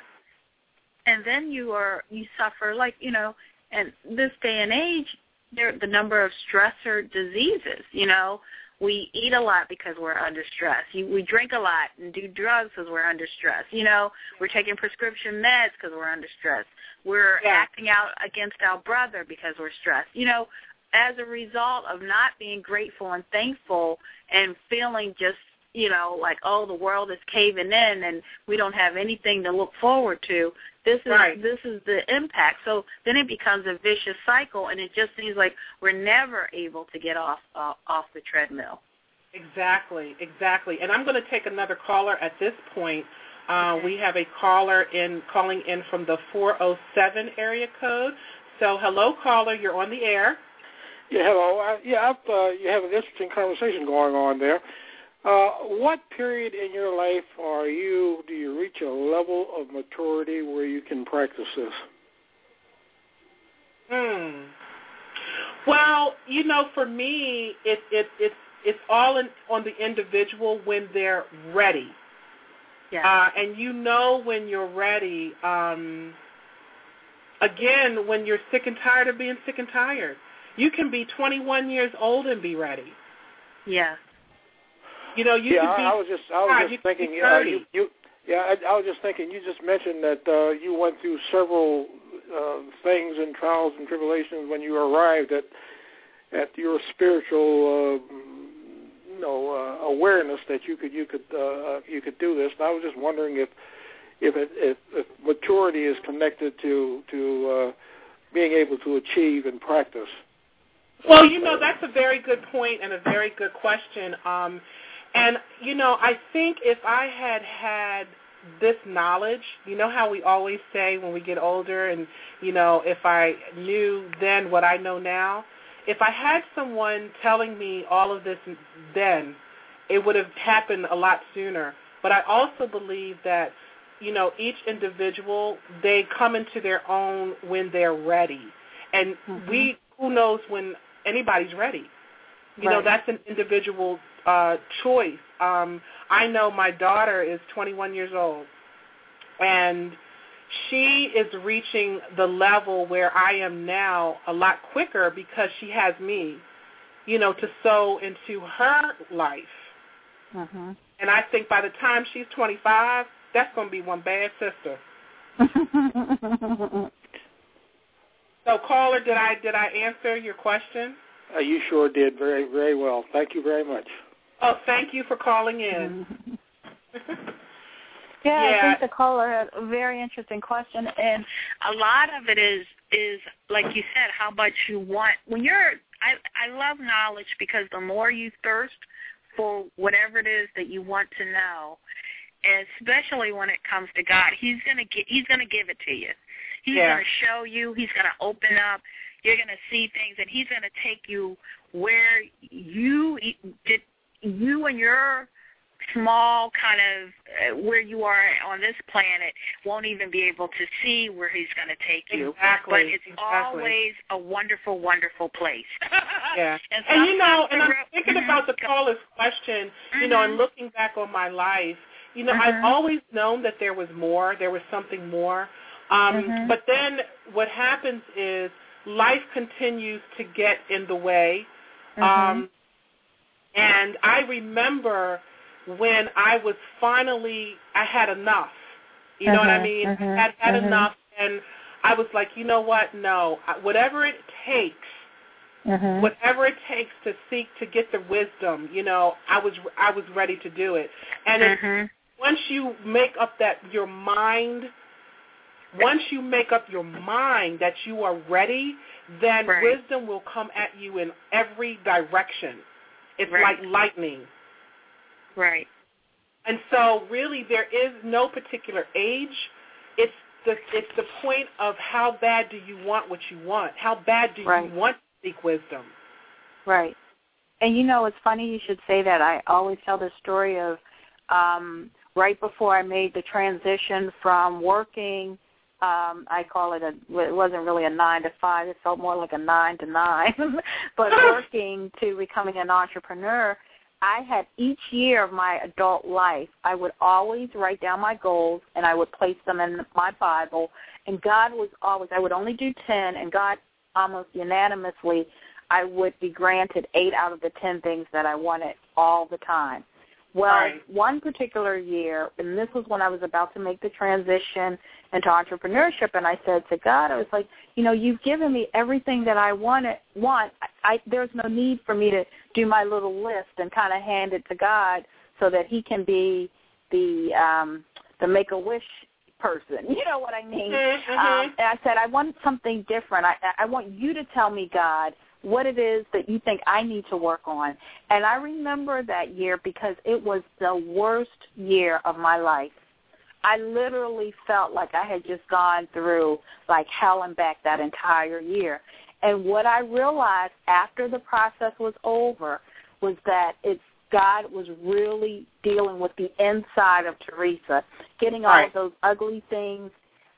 And then you are you suffer like, you know, and this day and age there the number of stressor diseases, you know. We eat a lot because we're under stress. You, we drink a lot and do drugs because we're under stress. You know, we're taking prescription meds because we're under stress. We're Yeah. acting out against our brother because we're stressed. You know, as a result of not being grateful and thankful and feeling just you know, like, oh, the world is caving in and we don't have anything to look forward to. This is Right. this is the impact. So then it becomes a vicious cycle, and it just seems like we're never able to get off uh, off the treadmill. Exactly, exactly. And I'm going to take another caller at this point. Uh, Okay. We have a caller in calling in from the 407 area code. So, hello, caller. You're on the air. Yeah, hello. I, yeah, I've, uh, you have an interesting conversation going on there. Uh, what period in your life are you? Do you reach a level of maturity where you can practice this? Hmm. Well, you know, for me, it it it's it's all in, on the individual when they're ready. Yeah. Uh, and you know when you're ready. Um, again, when you're sick and tired of being sick and tired, you can be 21 years old and be ready. yeah. You know, you yeah, could be. I, was just, I was just thinking. Uh, you, you, yeah, I, I was just thinking. You just mentioned that uh, you went through several uh, things and trials and tribulations when you arrived at at your spiritual, uh, you know, uh, awareness that you could you could uh, you could do this. And I was just wondering if if it, if, if maturity is connected to to uh, being able to achieve in practice? Well, you know, that's a very good point and a very good question. Um, and, you know, I think if I had had this knowledge, you know how we always say when we get older and, you know, if I knew then what I know now, if I had someone telling me all of this then, it would have happened a lot sooner. But I also believe that, you know, each individual, they come into their own when they're ready. And Mhm. we, who knows when anybody's ready. You know, that's an individual uh, choice. Um, I know my daughter is 21 years old, and she is reaching the level where I am now a lot quicker because she has me, you know, to sow into her life. Mhm. And I think by the time she's 25, that's going to be one bad sister. So, caller, did I did I answer your question? Uh, you sure did very, very well. Thank you very much. Oh, thank you for calling in. Yeah, Yeah. I think the caller had a very interesting question, and a lot of it is is like you said how much you want when you're i i love knowledge because the more you thirst for whatever it is that you want to know especially when it comes to god he's going to get he's going to give it to you he's Yeah. going to show you he's going to open up you're going to see things and he's going to take you where you did you and your small kind of uh, where you are on this planet won't even be able to see where he's going to take you. Exactly. But it's exactly. always a wonderful, wonderful place. Yeah. and, And you know, and I'm real- thinking Mhm. about the caller's question, you know, and Mhm. looking back on my life, you know, I've Mhm. always known that there was more, there was something more. Um, Mhm. But then what happens is life continues to get in the way. Mm-hmm. Um, and I remember when I was finally, I had enough. You know what I Mhm, mean? mhm, I had had mhm. enough, and I was like, you know what? No, whatever it takes Mhm. whatever it takes to seek to get the wisdom, you know, I was I was ready to do it. And it, Mhm. once you make up that your mind, once you make up your mind that you are ready, then Right. wisdom will come at you in every direction. It's Right. like lightning. Right. And so really there is no particular age. It's the it's the point of how bad do you want what you want? How bad do Right. you want to seek wisdom? Right. And you know, it's funny you should say that. I always tell the story of um right before I made the transition from working um I call it a it wasn't really a 9 to 5, it felt more like a 9 to 9, but working to becoming an entrepreneur, I had each year of my adult life, I would always write down my goals and I would place them in my Bible. And God was always I would only do 10 and God almost unanimously I would be granted eight out of the ten things that I wanted all the time. Well, Right. one particular year, and this was when I was about to make the transition into entrepreneurship, and I said to God, I was like, you know, you've given me everything that I wanted. Want I, I there's no need for me to do my little list and kind of hand it to God so that He can be the um, the make a wish person. You know what I mean? Mhm, mhm. Um, and I said, I want something different. I, I want you to tell me, God, what it is that you think I need to work on. And I remember that year because it was the worst year of my life. I literally felt like I had just gone through like hell and back that entire year. And what I realized after the process was over was that it's God was really dealing with the inside of Teresa, getting all Right. of those ugly things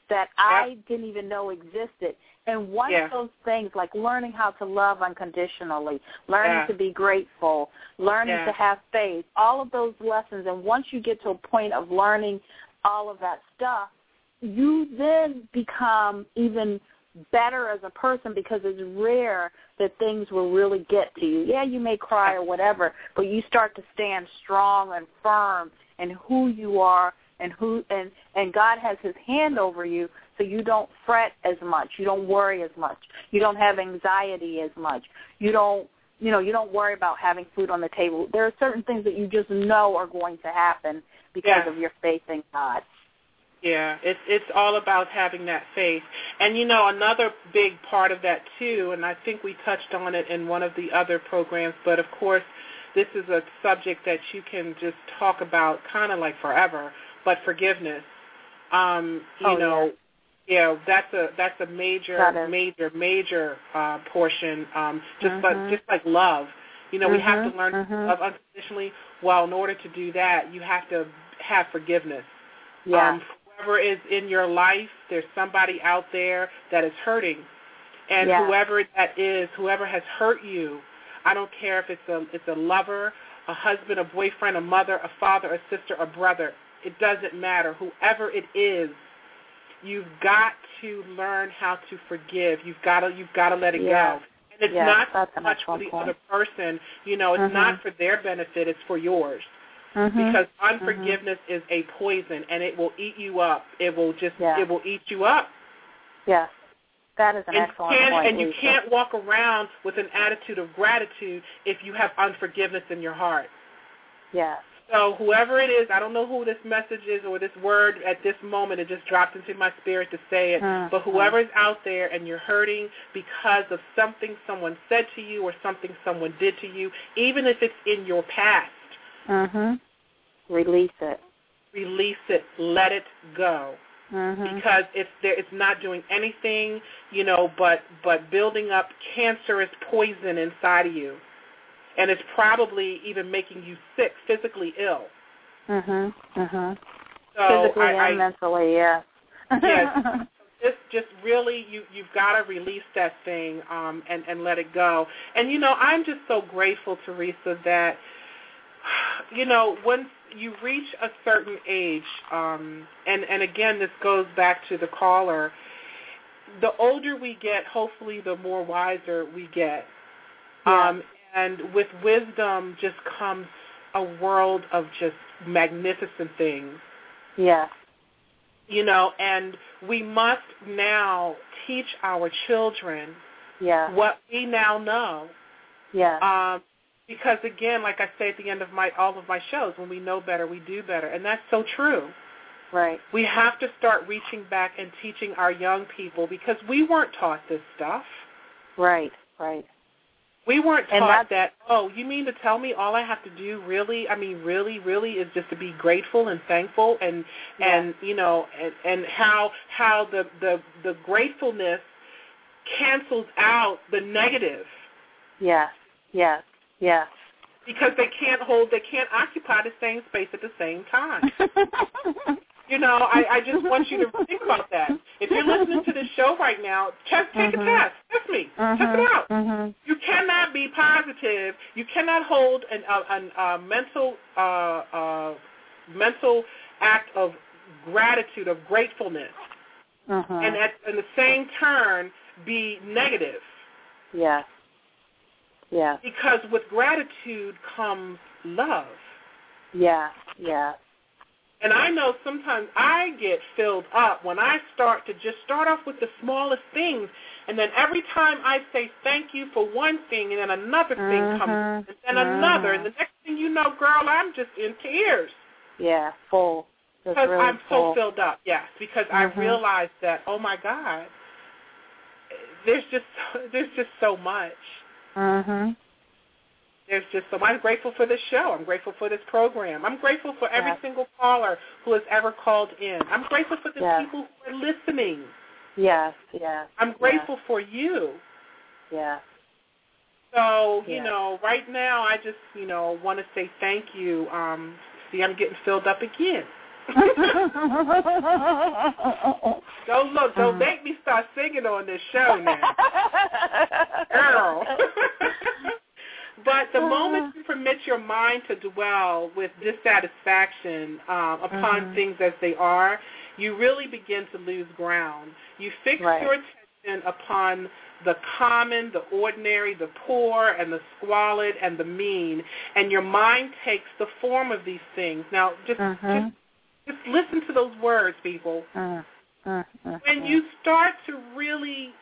that I didn't even know existed. And one Yeah. of those things, like learning how to love unconditionally, learning Yeah. to be grateful, learning Yeah. to have faith, all of those lessons. And once you get to a point of learning all of that stuff, you then become even better as a person because it's rare that things will really get to you. Yeah, you may cry or whatever, but you start to stand strong and firm in who you are and who and and God has his hand over you so you don't fret as much. You don't worry as much. You don't have anxiety as much. You don't you know, you don't worry about having food on the table. There are certain things that you just know are going to happen because Yeah. of your faith in God. Yeah, it's it's all about having that faith. And you know, another big part of that too, and I think we touched on it in one of the other programs, but of course, this is a subject that you can just talk about kind of like forever, but forgiveness. Um, you oh, know, yeah. Yeah, that's a that's a major major major uh portion um just mm-hmm. like just like love. You know, mm-hmm. we have to learn mm-hmm. to love unconditionally. Well, in order to do that, you have to have forgiveness. Yeah. Um, whoever is in your life, there's somebody out there that is hurting. And yeah. whoever that is, whoever has hurt you, I don't care if it's a it's a lover, a husband, a boyfriend, a mother, a father, a sister, a brother. It doesn't matter. Whoever it is, you've got to learn how to forgive. You've got to you've got to let it yeah. go. And it's yeah, not so much for the point. other person. You know, it's mm-hmm. not for their benefit. It's for yours. Mm-hmm. Because unforgiveness is a poison, and it will eat you up. It will just yeah. it will eat you up. Yeah. That is an and excellent can, point. And you Lisa. can't walk around with an attitude of gratitude if you have unforgiveness in your heart. Yeah. So whoever it is, I don't know who this message is or this word at this moment, it just dropped into my spirit to say it. Mm-hmm. But whoever's out there and you're hurting because of something someone said to you or something someone did to you, even if it's in your past, Mhm. Release it. release it. Let it go. Mhm. because it's there it's not doing anything you know but but building up cancerous poison inside of you and it's probably even making you sick physically ill Mhm. Mhm. so Physically I, and I mentally, yeah. Yes. just just really you you've got to release that thing um and and let it go and you know i'm just so grateful teresa that you know once you reach a certain age um and and again this goes back to the caller the older we get hopefully the more wiser we get Yeah. um and with wisdom just comes a world of just magnificent things yeah. you know, and we must now teach our children Yeah. what we now know. Yeah. Um, because again, like I say at the end of my all of my shows, when we know better, we do better, and that's so true. right. We have to start reaching back and teaching our young people because we weren't taught this stuff. Right. Right. We weren't taught that, oh, you mean to tell me all I have to do really, I mean really, really is just to be grateful and thankful and Yeah. and you know, and, and how how the, the the gratefulness cancels out the negative Yes. Yes. Yes. because they can't hold they can't occupy the same space at the same time. You know, I, I just want you to think about that. If you're listening to this show right now, test, take Mhm. a test. Test me. Test Mhm. it out. Mhm. You cannot be positive. You cannot hold an, a, an, a mental uh, uh, mental act of gratitude, of gratefulness, Mhm. and at in the same turn be negative. Yes. Yes. Because with gratitude comes love. Yeah. Yeah. And I know sometimes I get filled up when I start to just start off with the smallest things, and then every time I say thank you for one thing, and then another thing Mhm. comes, and then another, and the next thing you know, girl, I'm just in tears Yeah. Full. Because really I'm full. so filled up. Yes, because I Mhm. realized that oh my God, there's just there's just so much. Mhm. There's just so I'm grateful for this show. I'm grateful for this program. I'm grateful for every Yes. single caller who has ever called in. I'm grateful for the Yes. people who are listening. Yes. Yes. I'm grateful for you. Yes. So, you know, right now I just, you know, want to say thank you. Um, see, I'm getting filled up again. Don't look, don't Mhm. make me start singing on this show now. Girl. but the moment you permit your mind to dwell with dissatisfaction um, upon Mhm. things as they are, you really begin to lose ground. You fix Right. your attention upon the common, the ordinary, the poor, and the squalid, and the mean, and your mind takes the form of these things. Now, just Mhm. just, just listen to those words, people Mhm. Mhm. when you start to really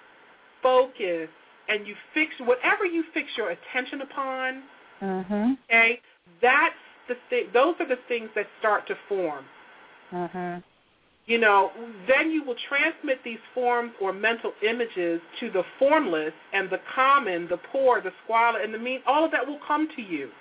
focus and you fix whatever you fix your attention upon, Mhm. okay, that's the thing. Those are the things that start to form. Mhm. you know, then you will transmit these forms or mental images to the formless and the common, the poor, the squalor, and the mean. All of that will come to you.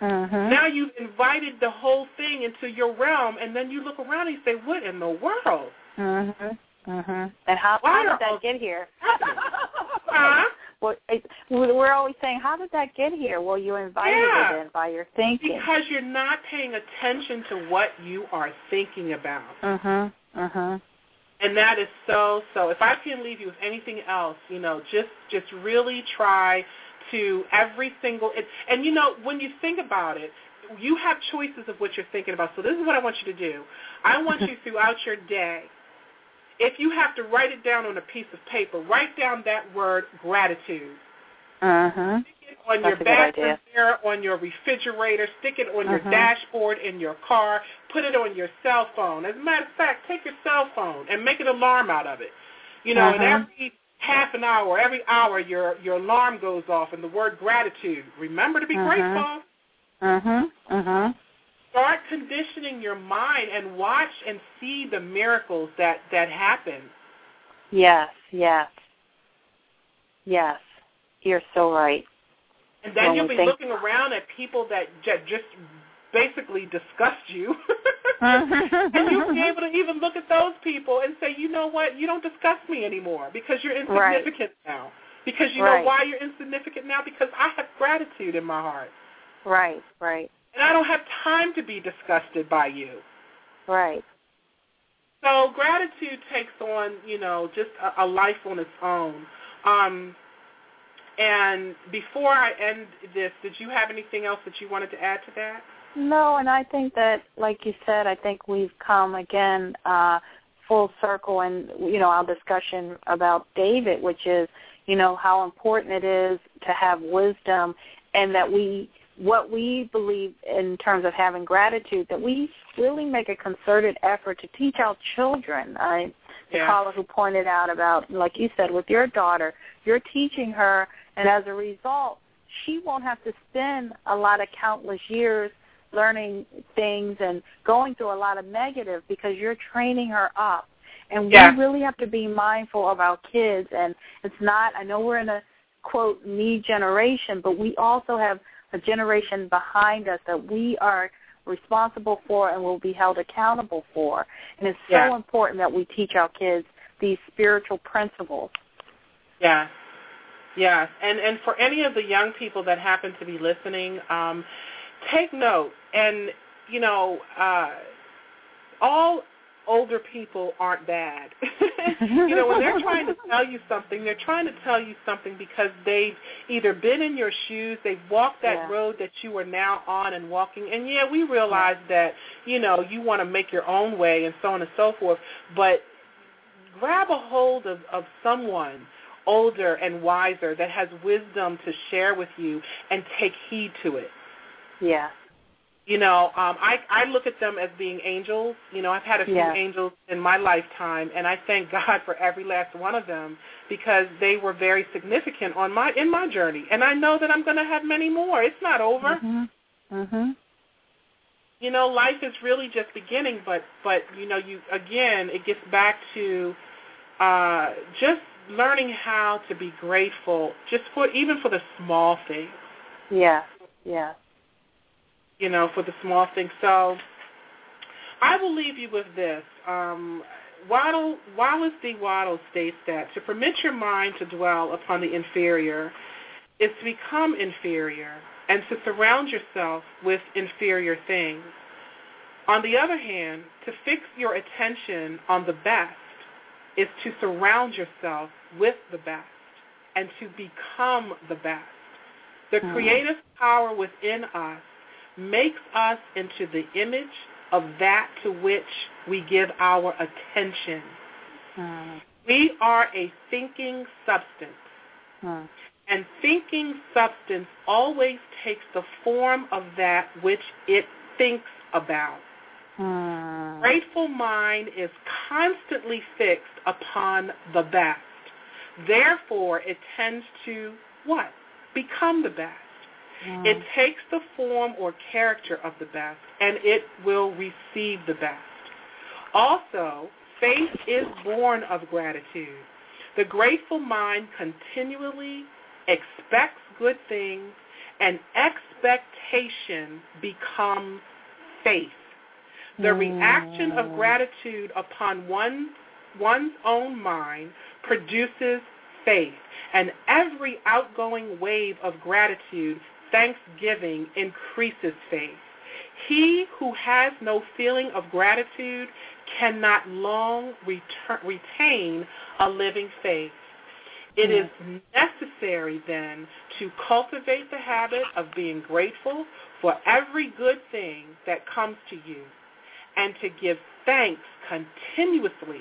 Mhm. Now you've invited the whole thing into your realm, and then you look around and you say, "What in the world?" Mhm. Mhm. And how, Why how are did all- that get here? Huh? Well, it, we're always saying, how did that get here? Well, you invited Yeah. it in by your thinking. Because you're not paying attention to what you are thinking about. Mhm. Mhm. And that is so so. If I can leave you with anything else, you know, just just really try to every single it, and you know when you think about it, you have choices of what you're thinking about. So this is what I want you to do. I want you throughout your day, if you have to write it down on a piece of paper, write down that word gratitude. Mhm. Stick it on That's your bathroom mirror, on your refrigerator, stick it on your Mhm. dashboard in your car, put it on your cell phone. As a matter of fact, take your cell phone and make an alarm out of it. You know, and Uh-huh. every half an hour, every hour your your alarm goes off and the word gratitude. Remember to be Mhm. grateful. Mhm. Mhm. Start conditioning your mind and watch and see the miracles that that happen. Yes. Yes. Yes. You're so right. And then Well, you'll be think- looking around at people that ju- just basically disgust you. And you'll be able to even look at those people and say, you know what, you don't disgust me anymore because you're Right. insignificant now. Because you Right. know why you're insignificant now? Because I have gratitude in my heart. Right. Right. And I don't have time to be disgusted by you. Right. So gratitude takes on, you know, just a, a life on its own. Um, and before I end this, did you have anything else that you wanted to add to that? No, and I think that, like you said, I think we've come again uh, full circle, and you know our discussion about David, which is you know how important it is to have wisdom, and that we what we believe in terms of having gratitude, that we really make a concerted effort to teach our children. I, the Yeah. caller who pointed out about, like you said, with your daughter, you're teaching her, and as a result, she won't have to spend a lot of countless years learning things and going through a lot of negative because you're training her up. And Yeah. we really have to be mindful of our kids. And it's not, I know we're in a, quote, me generation, but we also have a generation behind us that we are responsible for and will be held accountable for. And it's so Yeah. important that we teach our kids these spiritual principles. Yeah. Yes. And and for any of the young people that happen to be listening, um, take note. And you know, uh, all older people aren't bad. you know, when they're trying to tell you something, they're trying to tell you something because they've either been in your shoes, they've walked that Yeah. road that you are now on and walking. And yeah, we realize that, you know, you want to make your own way and so on and so forth, but grab a hold of, of someone older and wiser that has wisdom to share with you and take heed to it. Yeah. You know, um, I I look at them as being angels. You know, I've had a few Yeah. angels in my lifetime, and I thank God for every last one of them because they were very significant on my in my journey. And I know that I'm going to have many more. It's not over. Mhm. Mhm. You know, life is really just beginning. But but you know, you again, it gets back to uh, just learning how to be grateful, just for even for the small things. Yeah. Yeah. You know, for the small things. So I will leave you with this. Um, Wattles, Wallace D. Wattles states that to permit your mind to dwell upon the inferior is to become inferior and to surround yourself with inferior things. On the other hand, to fix your attention on the best is to surround yourself with the best and to become the best. The Mhm. creative power within us makes us into the image of that to which we give our attention. Mm. We are a thinking substance, Mm. and thinking substance always takes the form of that which it thinks about. Mm. Grateful mind is constantly fixed upon the best. Therefore, it tends to what? Become the best. Mm. It takes the form or character of the best, and it will receive the best. Also, faith is born of gratitude. The grateful mind continually expects good things, and expectation becomes faith. The reaction of gratitude upon one, one's own mind produces faith, and every outgoing wave of gratitude, thanksgiving, increases faith. He who has no feeling of gratitude cannot long return, retain a living faith. It is mm-hmm. necessary then to cultivate the habit of being grateful for every good thing that comes to you and to give thanks continuously.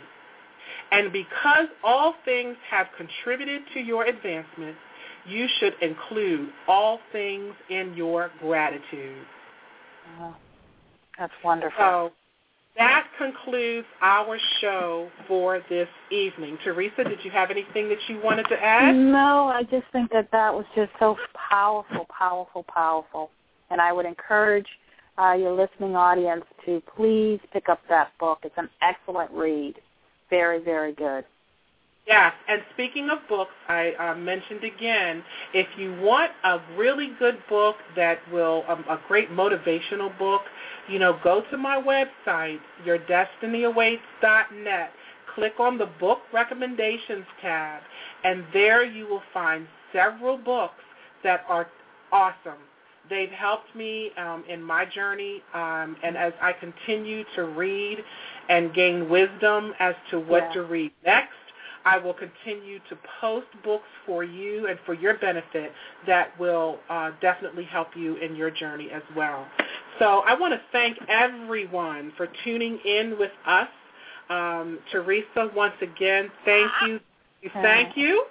And because all things have contributed to your advancement, you should include all things in your gratitude. Oh, that's wonderful. So that concludes our show for this evening. Teresa, did you have anything that you wanted to add? No, I just think that that was just so powerful, powerful, powerful. And I would encourage uh, your listening audience to please pick up that book. It's an excellent read. Very, very good. Yes, and speaking of books, I uh, mentioned again, if you want a really good book that will, um, a great motivational book, you know, go to my website, yourdestinyawaits.net. Click on the book recommendations tab, and there you will find several books that are awesome. They've helped me um, in my journey, um, and as I continue to read and gain wisdom as to what Yeah. to read next, I will continue to post books for you and for your benefit that will uh, definitely help you in your journey as well. So I want to thank everyone for tuning in with us. Um, Teresa, once again, thank you. Thank you.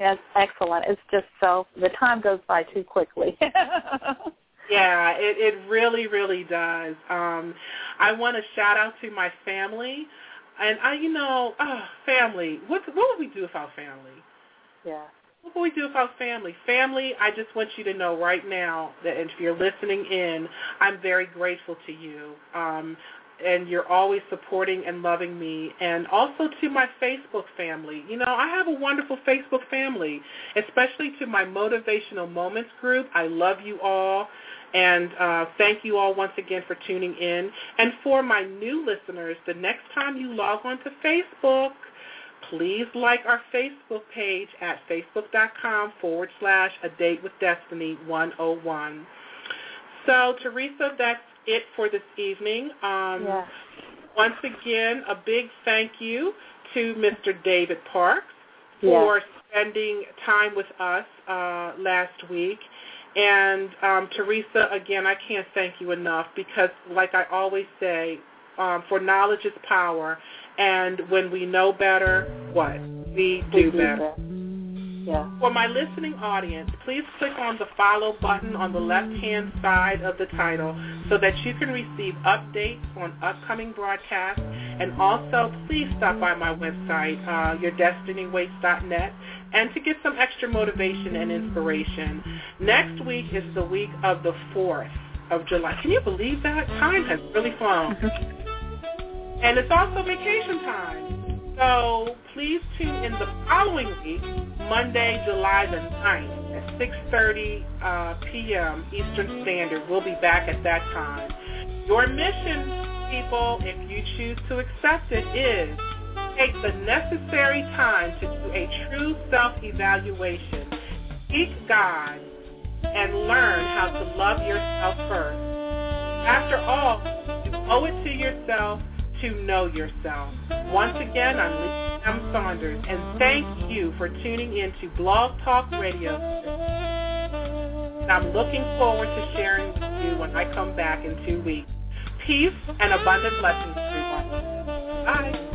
Yes, excellent. It's just so the time goes by too quickly. Yeah, it, it really, really does. Um, I want to shout out to my family, and I, you know, oh, family. What what would we do without family? yeah. What would we do without family? Family, I just want you to know right now that if you're listening in, I'm very grateful to you. Um, and you're always supporting and loving me. And also to my Facebook family. You know, I have a wonderful Facebook family, especially to my Motivational Moments group. I love you all. And uh, thank you all once again for tuning in. And for my new listeners, the next time you log on to Facebook, please like our Facebook page at facebook.com forward slash a date with destiny 101. So, Teresa, that's it for this evening. Um, Yeah. Once again, a big thank you to Mr. David Parks for spending time with us uh, last week. And um, Teresa, again, I can't thank you enough because, like I always say, um, for knowledge is power, and when we know better, what we do better. Yeah. For my listening audience, please click on the follow button on the left-hand side of the title so that you can receive updates on upcoming broadcasts. And also, please stop by my website, uh, yourdestinyawaits.net, and to get some extra motivation and inspiration. Next week is the week of the 4th of July. Can you believe that? Time has really flown. And it's also vacation time. So please tune in the following week, Monday, July the 9th at 6.30 uh, p.m. Eastern Standard. We'll be back at that time. Your mission, people, if you choose to accept it, is take the necessary time to do a true self-evaluation. Seek God and learn how to love yourself first. After all, you owe it to yourself to know yourself. Once again, I'm Lisa M. Saunders, and thank you for tuning in to Blog Talk Radio. And I'm looking forward to sharing with you when I come back in two weeks. Peace and abundant blessings, everyone. Bye.